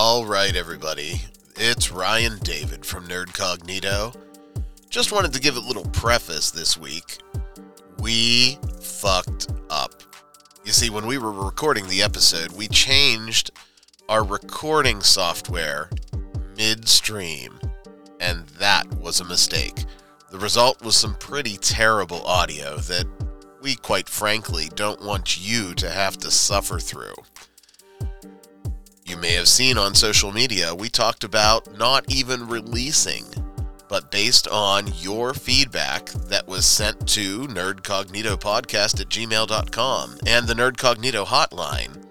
All right, everybody. It's Ryan David from Nerdcognito. Just wanted to give a little preface this week. We fucked up. You see, when we were recording the episode, we changed our recording software midstream, and that was a mistake. The result was some pretty terrible audio that we, quite frankly, don't want you to have to suffer through. You may have seen on social media, we talked about not even releasing, but based on your feedback that was sent to nerdcognitopodcast at gmail.com and the Nerdcognito hotline,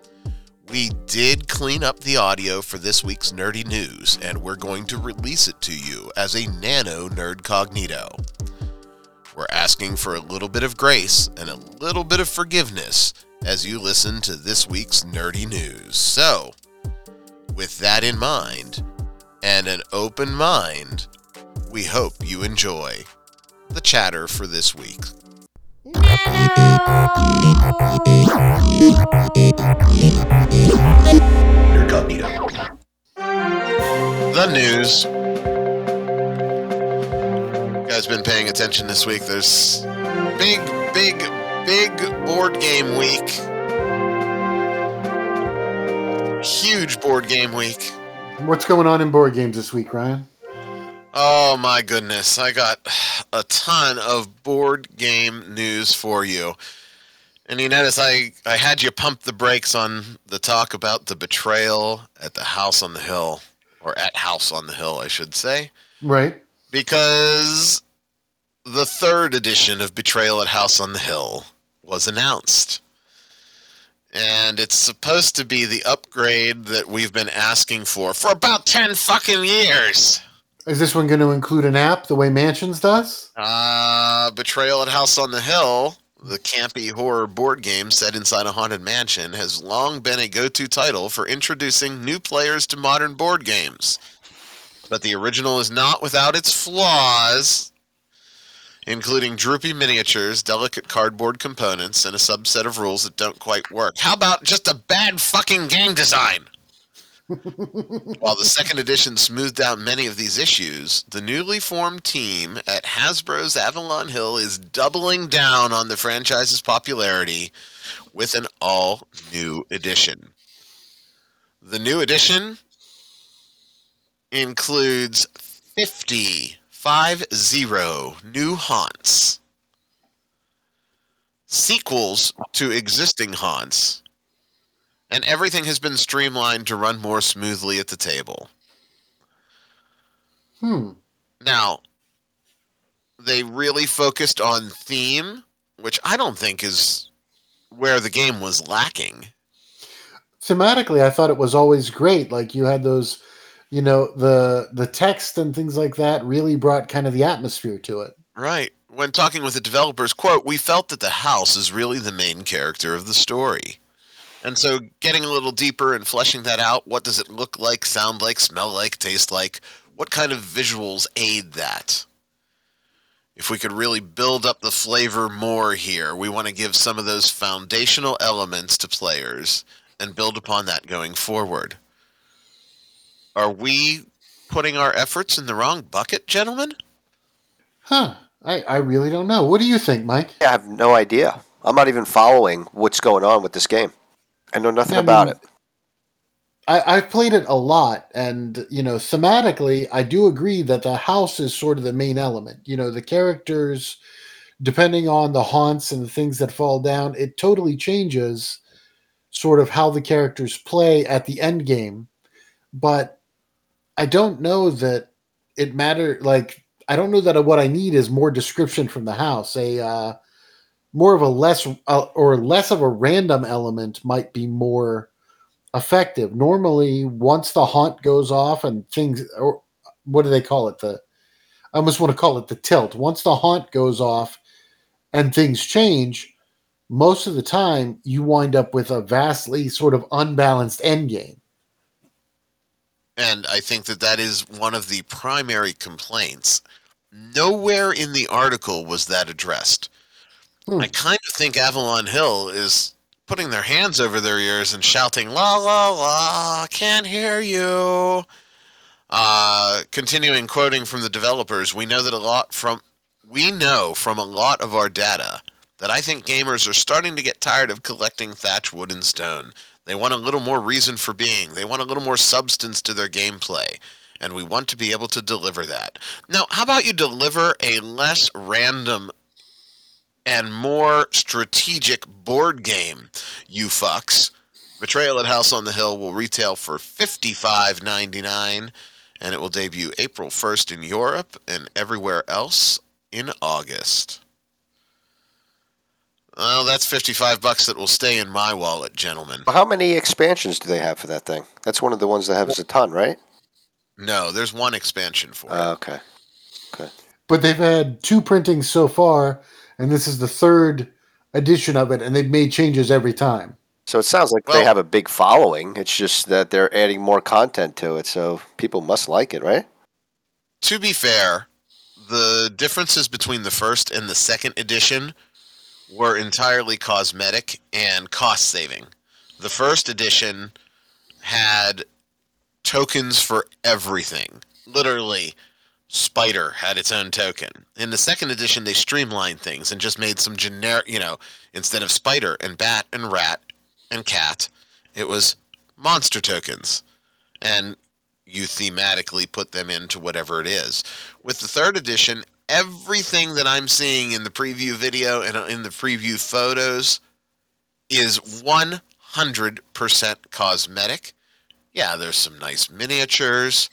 we did clean up the audio for this week's nerdy news, and we're going to release it to you as a nano nerdcognito. We're asking for a little bit of grace and a little bit of forgiveness as you listen to this week's nerdy news. So, with that in mind and an open mind, we hope you enjoy the chatter for this week. The news. You guys been paying attention this week? There's big, big, big board game week. Huge board game week. What's going on in board games this week, Ryan? Oh my goodness, I got a ton of board game news for you. And you notice I, I had you pump the brakes on the talk about the betrayal at the House on the Hill, or at House on the Hill, I should say, Right. because the third edition of Betrayal at House on the Hill was announced. And it's supposed to be the upgrade that we've been asking for for about 10 fucking years. Is this one going to include an app the way Mansions does? Uh, Betrayal at House on the Hill, the campy horror board game set inside a haunted mansion, has long been a go to title for introducing new players to modern board games. But the original is not without its flaws, including droopy miniatures, delicate cardboard components, and a subset of rules that don't quite work. How about just a bad fucking game design? While the second edition smoothed out many of these issues, the newly formed team at Hasbro's Avalon Hill is doubling down on the franchise's popularity with an all new edition. The new edition includes 50, 50 new haunts, sequels to existing haunts, and everything has been streamlined to run more smoothly at the table. Hmm. Now, they really focused on theme, which I don't think is where the game was lacking. Thematically, I thought it was always great. Like you had those, you know, the the text and things like that really brought kind of the atmosphere to it. Right. When talking with the developers, quote, we felt that the house is really the main character of the story. And so getting a little deeper and fleshing that out, what does it look like, sound like, smell like, taste like? What kind of visuals aid that? If we could really build up the flavor more here, we want to give some of those foundational elements to players and build upon that going forward. Are we putting our efforts in the wrong bucket, gentlemen? Huh. I, I really don't know. What do you think, Mike? I have no idea. I'm not even following what's going on with this game. I know nothing I about mean- it. I, I've played it a lot, and you know, thematically, I do agree that the house is sort of the main element. You know, the characters, depending on the haunts and the things that fall down, it totally changes sort of how the characters play at the end game. But I don't know that it matter. Like, I don't know that what I need is more description from the house. A uh, more of a less uh, or less of a random element might be more effective. Normally, once the haunt goes off and things, or what do they call it? The I almost want to call it the tilt. Once the haunt goes off and things change, most of the time you wind up with a vastly sort of unbalanced end game. And I think that that is one of the primary complaints. Nowhere in the article was that addressed. Hmm. I kind of think Avalon Hill is putting their hands over their ears and shouting la la la can't hear you uh, continuing quoting from the developers we know that a lot from we know from a lot of our data that i think gamers are starting to get tired of collecting thatch wood and stone they want a little more reason for being they want a little more substance to their gameplay and we want to be able to deliver that now how about you deliver a less random and more strategic board game, you fucks. Betrayal at House on the Hill will retail for $55.99 and it will debut April 1st in Europe and everywhere else in August. Well, that's 55 bucks that will stay in my wallet, gentlemen. How many expansions do they have for that thing? That's one of the ones that has a ton, right? No, there's one expansion for it. Uh, okay. But they've had two printings so far, and this is the third edition of it, and they've made changes every time. So it sounds like Well- they have a big following. It's just that they're adding more content to it, so people must like it, right? to be fair, the differences between the first and the second edition were entirely cosmetic and cost saving. The first edition had tokens for everything. Literally, Spider had its own token. In the second edition, they streamlined things and just made some generic, you know, instead of Spider and Bat and Rat and Cat, it was monster tokens. And you thematically put them into whatever it is. With the third edition, everything that I'm seeing in the preview video and in the preview photos is 100% cosmetic. Yeah, there's some nice miniatures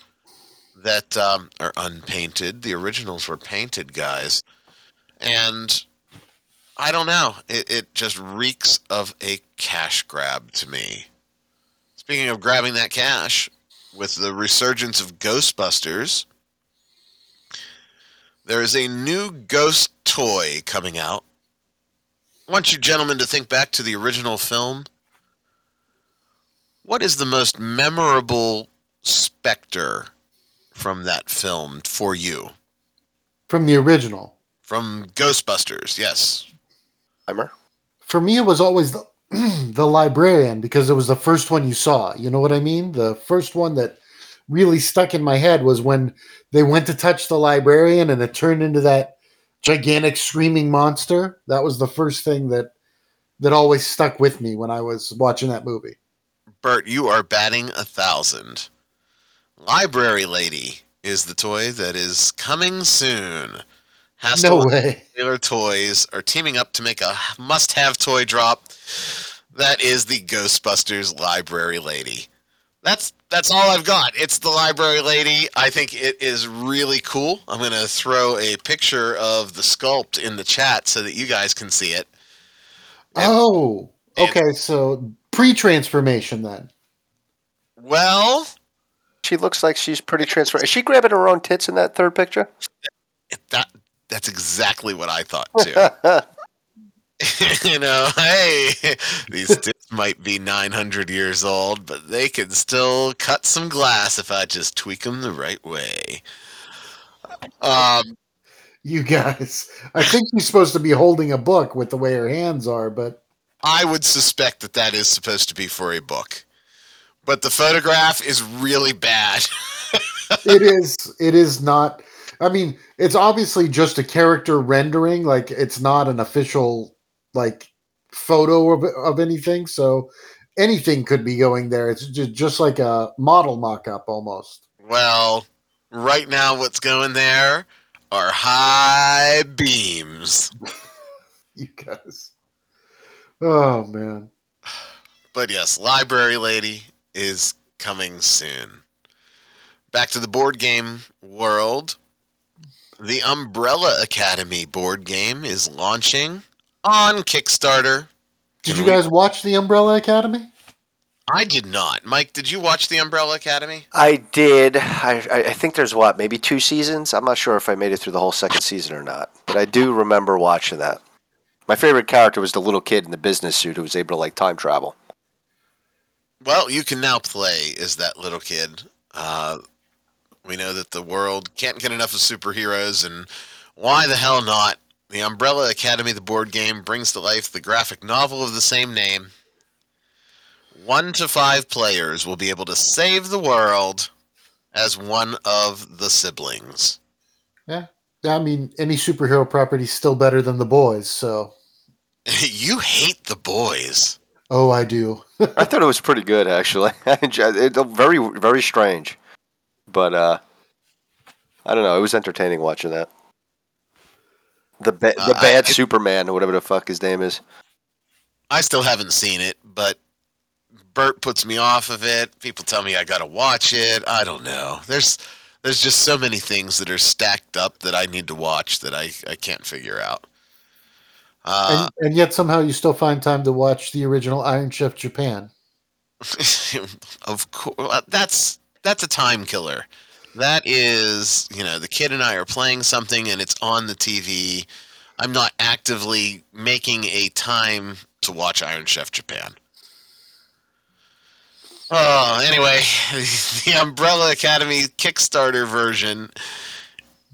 that um, are unpainted. The originals were painted, guys. And I don't know. It, it just reeks of a cash grab to me. Speaking of grabbing that cash, with the resurgence of Ghostbusters, there is a new ghost toy coming out. I want you gentlemen to think back to the original film. What is the most memorable specter from that film for you? From the original. From Ghostbusters, yes. Timer? For me, it was always the, the librarian because it was the first one you saw. You know what I mean? The first one that really stuck in my head was when they went to touch the librarian and it turned into that gigantic screaming monster. That was the first thing that that always stuck with me when I was watching that movie. Bert, you are batting a thousand. Library Lady is the toy that is coming soon. Hastel No way. Taylor Toys are teaming up to make a must-have toy drop. That is the Ghostbusters Library Lady. That's that's all I've got. It's the Library Lady. I think it is really cool. I'm going to throw a picture of the sculpt in the chat so that you guys can see it. Yep. Oh, And- okay. So pre-transformation then. Well, She looks like she's pretty transparent. Is she grabbing her own tits in that third picture? that that's exactly what I thought too. you know, hey, these tits might be 900 years old, but they can still cut some glass if I just tweak them the right way. Um, You guys, I think she's supposed to be holding a book with the way her hands are, but I would suspect that that is supposed to be for a book, but the photograph is really bad. it is it is not i mean it's obviously just a character rendering like it's not an official like photo of, of anything so anything could be going there it's just, just like a model mock-up almost well, right now, what's going there are high beams. you guys oh man But yes, Library Lady is coming soon. Back to the board game world. The Umbrella Academy board game is launching on Kickstarter. did you guys watch the umbrella academy I did not. Mike, did you watch the Umbrella Academy? I did. I, I I think there's what, maybe two seasons? I'm not sure if I made it through the whole second season or not. But I do remember watching that. My favorite character was the little kid in the business suit who was able to like time travel. Well, you can now play as that little kid. Uh, we know that the world can't get enough of superheroes, and why the hell not? The Umbrella Academy, the board game, brings to life the graphic novel of the same name. One to five players will be able to save the world as one of the siblings. Yeah, I mean, any superhero property is still better than the boys. So, you hate the boys. oh, I do. I thought it was pretty good actually. I it. Very very strange, but uh, I don't know. It was entertaining watching that. The ba- Uh, the I- bad I- Superman or whatever the fuck his name is. I still haven't seen it, but Bert puts me off of it. People tell me I gotta watch it. I don't know. There's there's just so many things that are stacked up that I need to watch that I, I can't figure out. Uh, and, and yet somehow you still find time to watch the original Iron Chef Japan. of course, that's that's a time killer. That is, you know, the kid and I are playing something and it's on the TV. I'm not actively making a time to watch Iron Chef Japan. Oh, anyway, the Umbrella Academy Kickstarter version.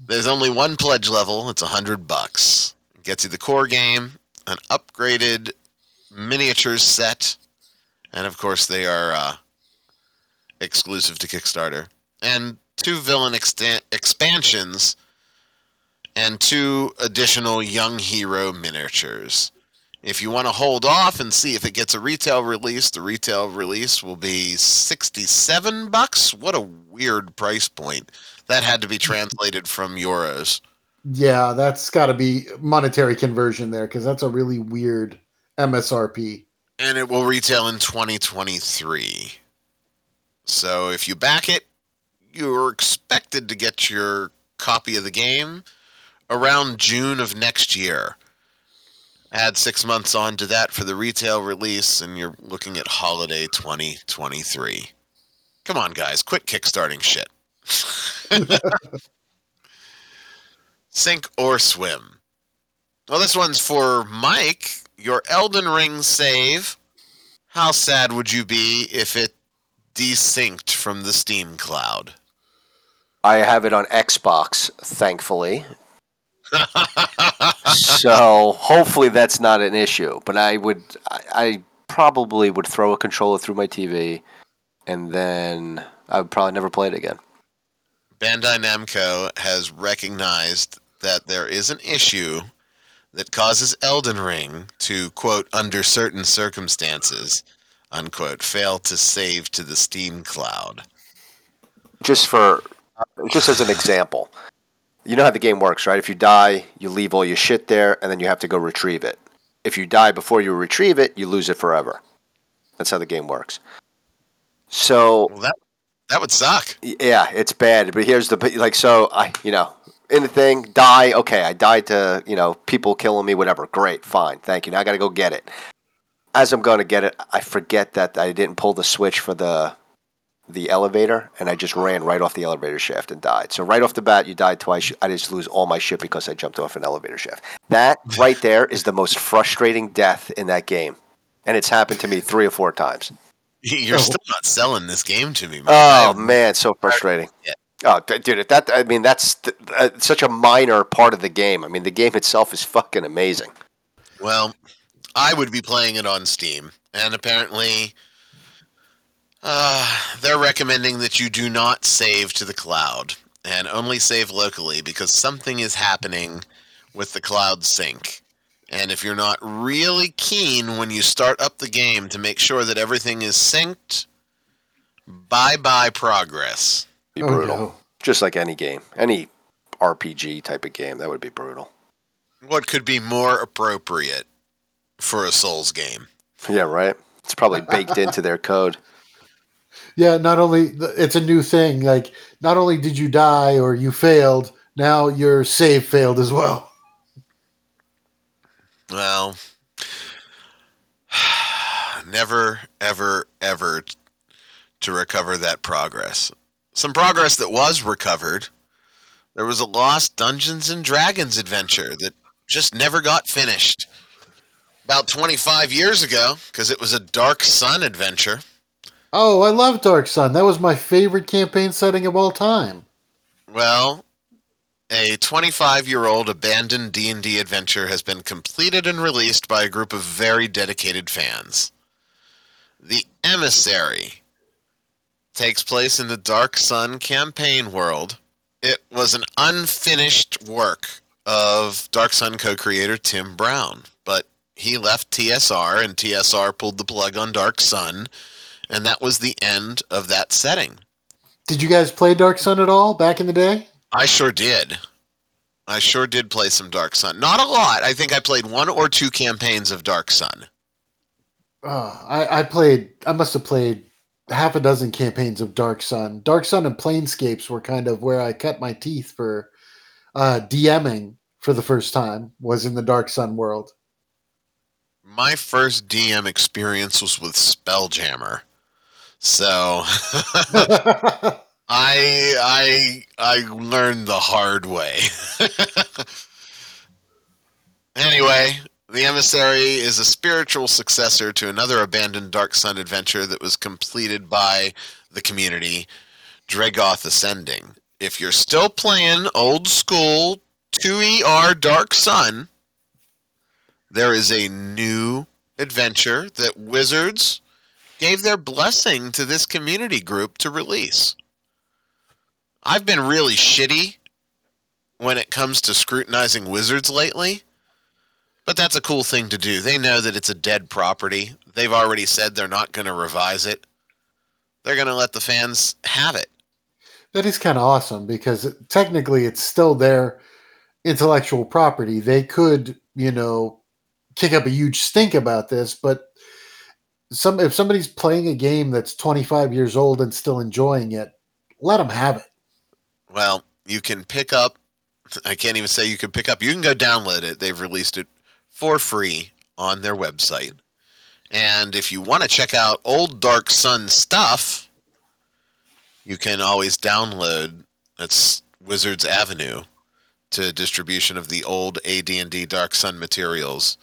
There's only one pledge level. It's a hundred bucks. Gets you the core game, an upgraded miniatures set, and of course they are uh, exclusive to Kickstarter. And two villain extan- expansions, and two additional young hero miniatures. If you want to hold off and see if it gets a retail release, the retail release will be 67 bucks. What a weird price point. That had to be translated from euros. Yeah, that's got to be monetary conversion there because that's a really weird MSRP. And it will retail in 2023. So if you back it, you're expected to get your copy of the game around June of next year. Add six months on to that for the retail release, and you're looking at holiday 2023. Come on, guys, quit kickstarting shit. Sink or swim. Well, this one's for Mike. Your Elden Ring save. How sad would you be if it desynced from the Steam cloud? I have it on Xbox, thankfully. so hopefully that's not an issue. But I would, I, I probably would throw a controller through my TV, and then I would probably never play it again. Bandai Namco has recognized that there is an issue that causes Elden Ring to, quote, under certain circumstances, unquote, fail to save to the Steam cloud. Just for, just as an example, you know how the game works, right? If you die, you leave all your shit there, and then you have to go retrieve it. If you die before you retrieve it, you lose it forever. That's how the game works. So Well, that, that would suck. Yeah, it's bad. But here's the like. So I, you know, in the thing, die. Okay, I died to you know people killing me. Whatever. Great, fine, thank you. Now I got to go get it. As I'm going to get it, I forget that I didn't pull the switch for the the elevator, and I just ran right off the elevator shaft and died. So right off the bat, you died twice. I just lose all my shit because I jumped off an elevator shaft. That right there is the most frustrating death in that game, and it's happened to me three or four times. You're Oh. still not selling this game to me, man. Oh man, so frustrating. Yeah. Oh, dude, that I mean, that's th- uh, such a minor part of the game. I mean, the game itself is fucking amazing. Well, I would be playing it on Steam, and apparently, uh, they're recommending that you do not save to the cloud and only save locally because something is happening with the cloud sync. And if you're not really keen when you start up the game to make sure that everything is synced, bye bye progress. Be Oh, brutal, no. just like any game, any RPG type of game. That would be brutal. What could be more appropriate for a Souls game? Yeah, right. It's probably baked into their code. Yeah, not only it's a new thing. Like, not only did you die or you failed, now your save failed as well. Well, never, ever, ever to recover that progress. Some progress that was recovered. There was a lost Dungeons and Dragons adventure that just never got finished. About 25 years ago, because it was a Dark Sun adventure. Oh, I love Dark Sun. That was my favorite campaign setting of all time. Well, a 25-year-old abandoned D&D adventure has been completed and released by a group of very dedicated fans. The Emissary takes place in the Dark Sun campaign world. It was an unfinished work of Dark Sun co creator Tim Brown, he left TSR and TSR pulled the plug on Dark Sun, and that was the end of that setting. Did you guys play Dark Sun at all back in the day? I sure did. I sure did play some Dark Sun. Not a lot. I think I played one or two campaigns of Dark Sun. Uh, I, I played. I must have played half a dozen campaigns of Dark Sun. Dark Sun and Planescapes were kind of where I cut my teeth for uh, DMing for the first time. Was in the Dark Sun world. My first DM experience was with Spelljammer, so I I I learned the hard way. anyway, the Emissary is a spiritual successor to another abandoned Dark Sun adventure that was completed by the community, Dregoth Ascending. If you're still playing old school 2ER Dark Sun, there is a new adventure that Wizards gave their blessing to this community group to release. I've been really shitty when it comes to scrutinizing Wizards lately, but that's a cool thing to do. They know that it's a dead property. They've already said they're not going to revise it. They're going to let the fans have it. That is kind of awesome because technically it's still their intellectual property. They could, you know, kick up a huge stink about this, but some if somebody's playing a game that's 25 years old and still enjoying it, let them have it. Well, you can pick up. I can't even say you can pick up. You can go download it. They've released it for free on their website. And if you want to check out old Dark Sun stuff, you can always download. That's Wizards Avenue to distribution of the old AD&D Dark Sun materials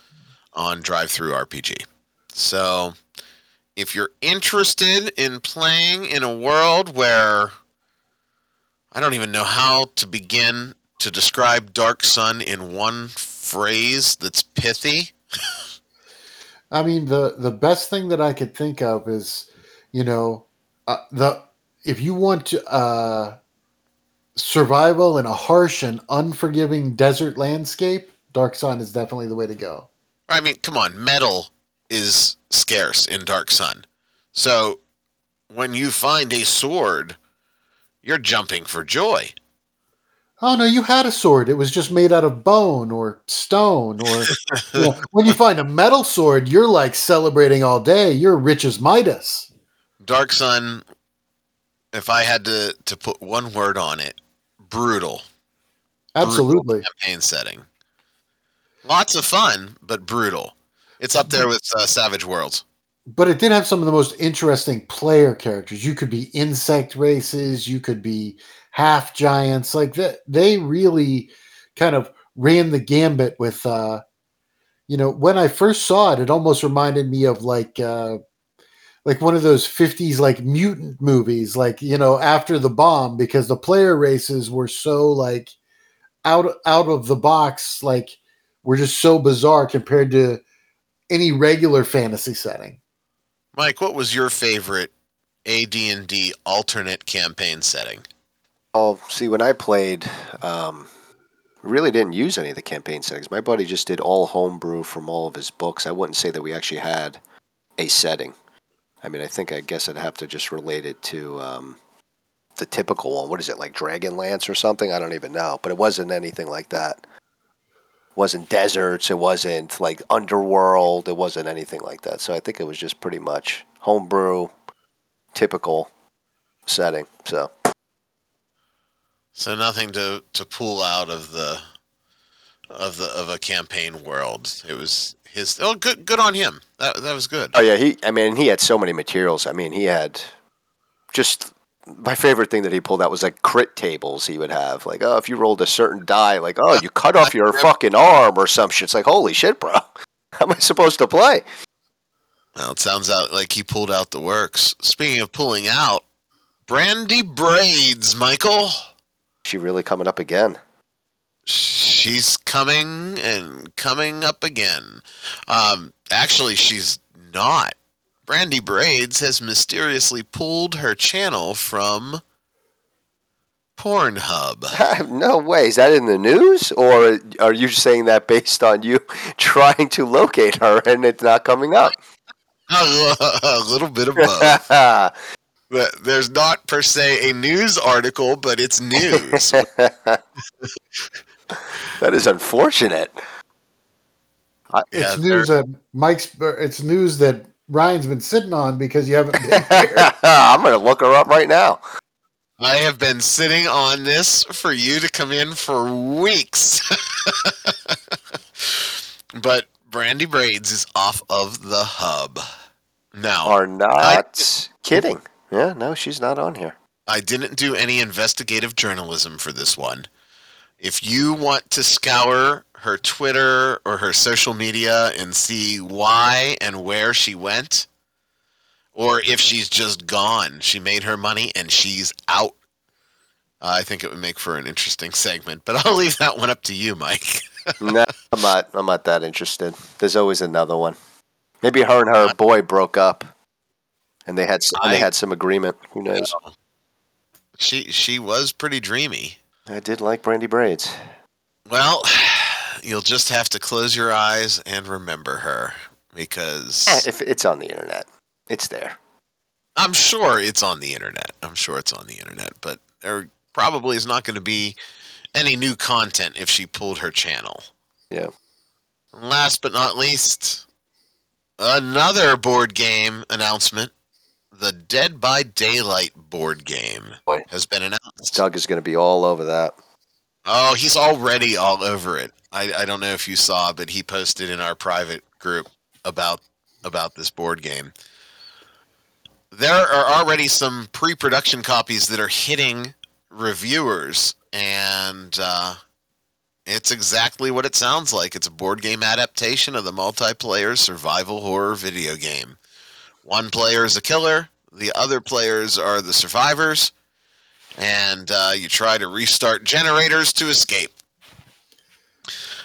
on DriveThruRPG. So, if you're interested in playing in a world where I don't even know how to begin to describe Dark Sun in one phrase that's pithy. I mean, the the best thing that I could think of is, you know, uh, the if you want to uh, survival in a harsh and unforgiving desert landscape, Dark Sun is definitely the way to go. I mean, come on, metal is scarce in Dark Sun. So when you find a sword, you're jumping for joy. Oh no, you had a sword. It was just made out of bone or stone. Or you know, when you find a metal sword, you're like celebrating all day. You're rich as Midas. Dark Sun, if I had to, to put one word on it, brutal. Absolutely. Brutal campaign setting. Lots of fun, but brutal. It's up there with uh, Savage Worlds. But it did have some of the most interesting player characters. You could be insect races, you could be half giants. Like that, they really kind of ran the gambit with. uh You know, when I first saw it, it almost reminded me of like. uh like one of those 50s like mutant movies like you know after the bomb because the player races were so like out out of the box like were just so bizarre compared to any regular fantasy setting Mike, what was your favorite AD&D alternate campaign setting? Oh, see, when I played, um, really didn't use any of the campaign settings. My buddy just did all homebrew from all of his books. I wouldn't say that we actually had a setting. I mean, I think I guess I'd have to just relate it to um, the typical one. What is it, like Dragonlance or something? I don't even know. But it wasn't anything like that. Wasn't deserts. It wasn't like underworld. It wasn't anything like that. So I think it was just pretty much homebrew, typical setting. So So nothing to, to pull out of the of the of a campaign world. It was his oh good good on him. That that was good. Oh yeah, he. I mean, he had so many materials. I mean, he had just my favorite thing that he pulled out was like crit tables. He would have like, oh, if you rolled a certain die, like, oh, you cut off your fucking arm or some shit. It's like, holy shit, bro. How am I supposed to play? Well, it sounds out like he pulled out the works. Speaking of pulling out, Brandy Braids, Michael. She really coming up again. She's coming and coming up again. Um, actually, she's not Brandy Braids has mysteriously pulled her channel from Pornhub. no way. Is that in the news, or are you saying that based on you trying to locate her and it's not coming up? a little bit of both. But There's not per se a news article, but it's news. that is unfortunate. Yeah, it's there- news that Mike's. It's news that Ryan's been sitting on because you haven't been here. I'm gonna look her up right now. I have been sitting on this for you to come in for weeks. but Brandy Braids is off of the hub. Now, Are not kidding. Yeah, no, she's not on here. I didn't do any investigative journalism for this one. If you want to scour her Twitter or her social media and see why and where she went, or if she's just gone, she made her money and she's out, uh, I think it would make for an interesting segment. But I'll leave that one up to you, Mike. no, I'm not. I'm not that interested. There's always another one. Maybe her and her boy broke up, and they had s- and they had some agreement. Who knows? She she was pretty dreamy. I did like Brandy Braids. Well, you'll just have to close your eyes and remember her because Eh, If it's on the internet, it's there. I'm sure it's on the internet. I'm sure it's on the internet, but there probably is not going to be any new content if she pulled her channel. Yeah. Last but not least, another board game announcement. The Dead by Daylight board game Boy. has been announced. Doug is going to be all over that. Oh, he's already all over it. I, I don't know if you saw, but he posted in our private group about about this board game. There are already some pre-production copies that are hitting reviewers, and uh, it's exactly what it sounds like. It's a board game adaptation of the multiplayer survival horror video game. One player is a killer, the other players are the survivors and uh, you try to restart generators to escape.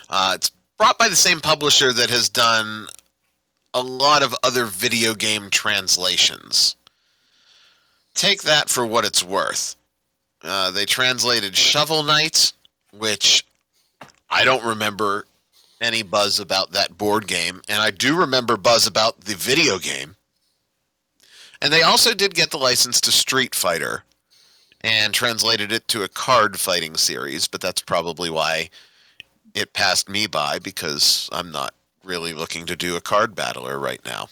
Uh, it's brought by the same publisher that has done a lot of other video game translations. Take that for what it's worth. Uh, they translated Shovel Knight, which I don't remember any buzz about that board game, and I do remember buzz about the video game. And they also did get the license to Street Fighter, and translated it to a card fighting series, but that's probably why it passed me by because I'm not really looking to do a card battler right now.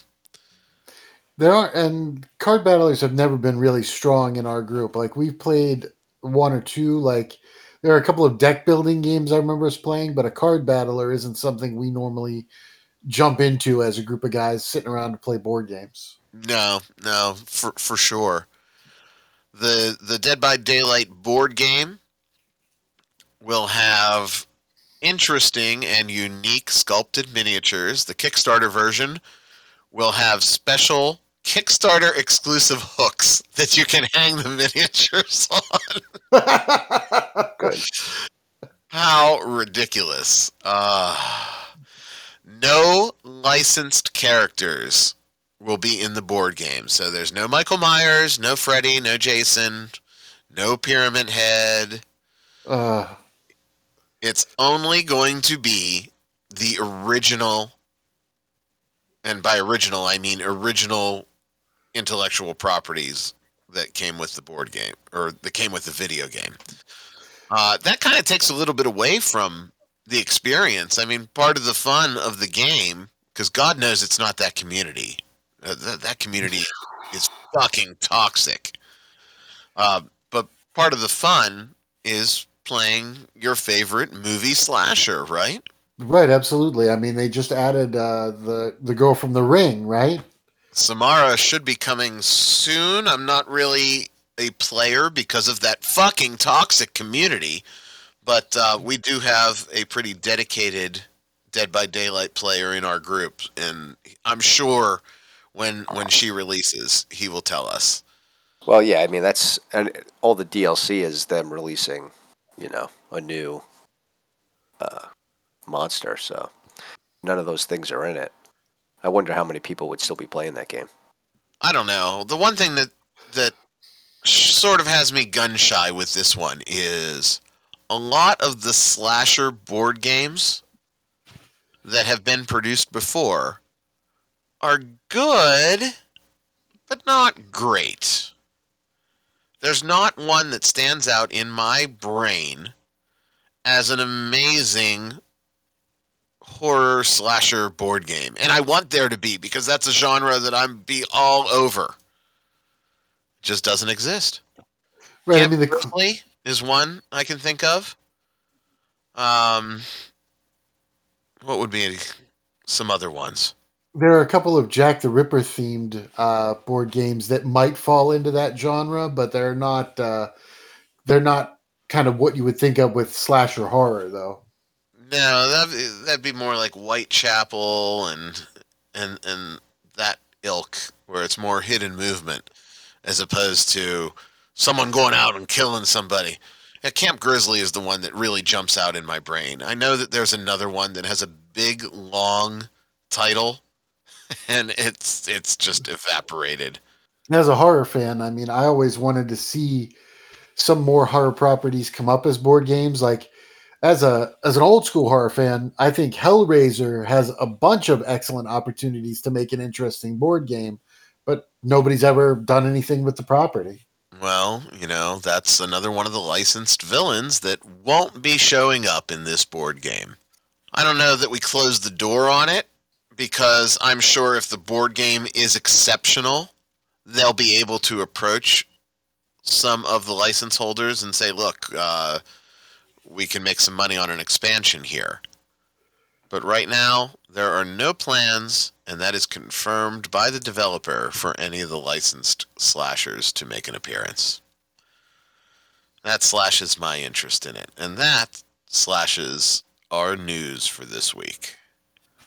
There are, and card battlers have never been really strong in our group. Like we've played one or two. Like there are a couple of deck building games I remember us playing, but a card battler isn't something we normally jump into as a group of guys sitting around to play board games. No, no, for for sure. The the Dead by Daylight board game will have interesting and unique sculpted miniatures. The Kickstarter version will have special Kickstarter exclusive hooks that you can hang the miniatures on. Good. How ridiculous. Uh, no licensed characters will be in the board game. So there's no Michael Myers, no Freddy, no Jason, no Pyramid Head. uh, It's only going to be the original, and by original, I mean original intellectual properties that came with the board game or that came with the video game. Uh, that kind of takes a little bit away from the experience. I mean, part of the fun of the game, because God knows it's not that community. Uh, that, that community is fucking toxic. Uh, but part of the fun is playing your favorite movie slasher, right? right, absolutely. I mean, they just added uh, the the girl from the Ring, right? Samara should be coming soon. I'm not really a player because of that fucking toxic community, but uh, we do have a pretty dedicated Dead by Daylight player in our group, and I'm sure when when she releases, he will tell us. Well, yeah, I mean that's and all the DLC is them releasing, you know, a new uh, monster. So none of those things are in it. I wonder how many people would still be playing that game. I don't know. The one thing that that sort of has me gun shy with this one is a lot of the slasher board games that have been produced before are good, but not great. There's not one that stands out in my brain as an amazing horror slasher board game. And I want there to be because that's a genre that I'm be all over. Just doesn't exist. Right. I mean, the, Grizzly is one I can think of. Um, what would be some other ones? There are a couple of Jack the Ripper themed uh, board games that might fall into that genre, but they're not. Uh, they're not kind of what you would think of with slasher horror, though. No, that that'd be more like Whitechapel and and and that ilk, where it's more hidden movement as opposed to someone going out and killing somebody. Yeah, Camp Grizzly is the one that really jumps out in my brain. I know that there's another one that has a big long title, and it's it's just evaporated. As a horror fan, I mean, I always wanted to see some more horror properties come up as board games. Like as a as an old school horror fan, I think Hellraiser has a bunch of excellent opportunities to make an interesting board game, but nobody's ever done anything with the property. Well, you know, that's another one of the licensed villains that won't be showing up in this board game. I don't know that we closed the door on it because I'm sure if the board game is exceptional, they'll be able to approach some of the license holders and say, look, uh, we can make some money on an expansion here. But right now, there are no plans, and that is confirmed by the developer for any of the licensed slashers to make an appearance. That slashes my interest in it, and that slashes our news for this week.